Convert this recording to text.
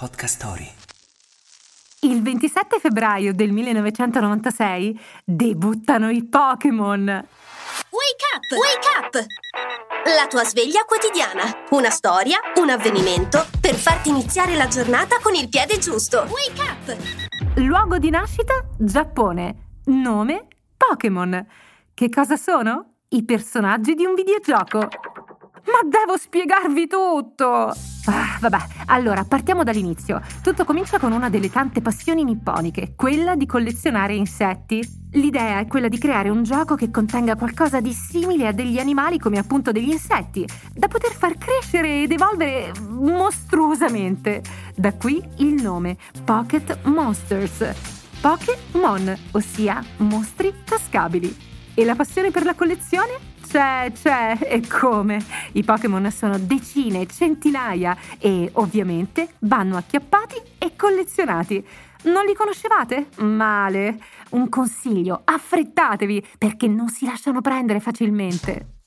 Podcast Story. Il 27 febbraio del 1996 debuttano i Pokémon. Wake up! Wake up! La tua sveglia quotidiana. Una storia, un avvenimento per farti iniziare la giornata con il piede giusto. Wake up! Luogo di nascita? Giappone. Nome? Pokémon. Che cosa sono? I personaggi di un videogioco. Ma devo spiegarvi tutto! Ah, vabbè, allora partiamo dall'inizio. Tutto comincia con una delle tante passioni nipponiche, quella di collezionare insetti. L'idea è quella di creare un gioco che contenga qualcosa di simile a degli animali come appunto degli insetti, da poter far crescere ed evolvere mostruosamente. Da qui il nome Pocket Monsters. Pokémon, ossia mostri tascabili. E la passione per la collezione? C'è, c'è, e come? I Pokémon sono decine, centinaia e ovviamente vanno acchiappati e collezionati. Non li conoscevate? Male. Un consiglio, affrettatevi perché non si lasciano prendere facilmente.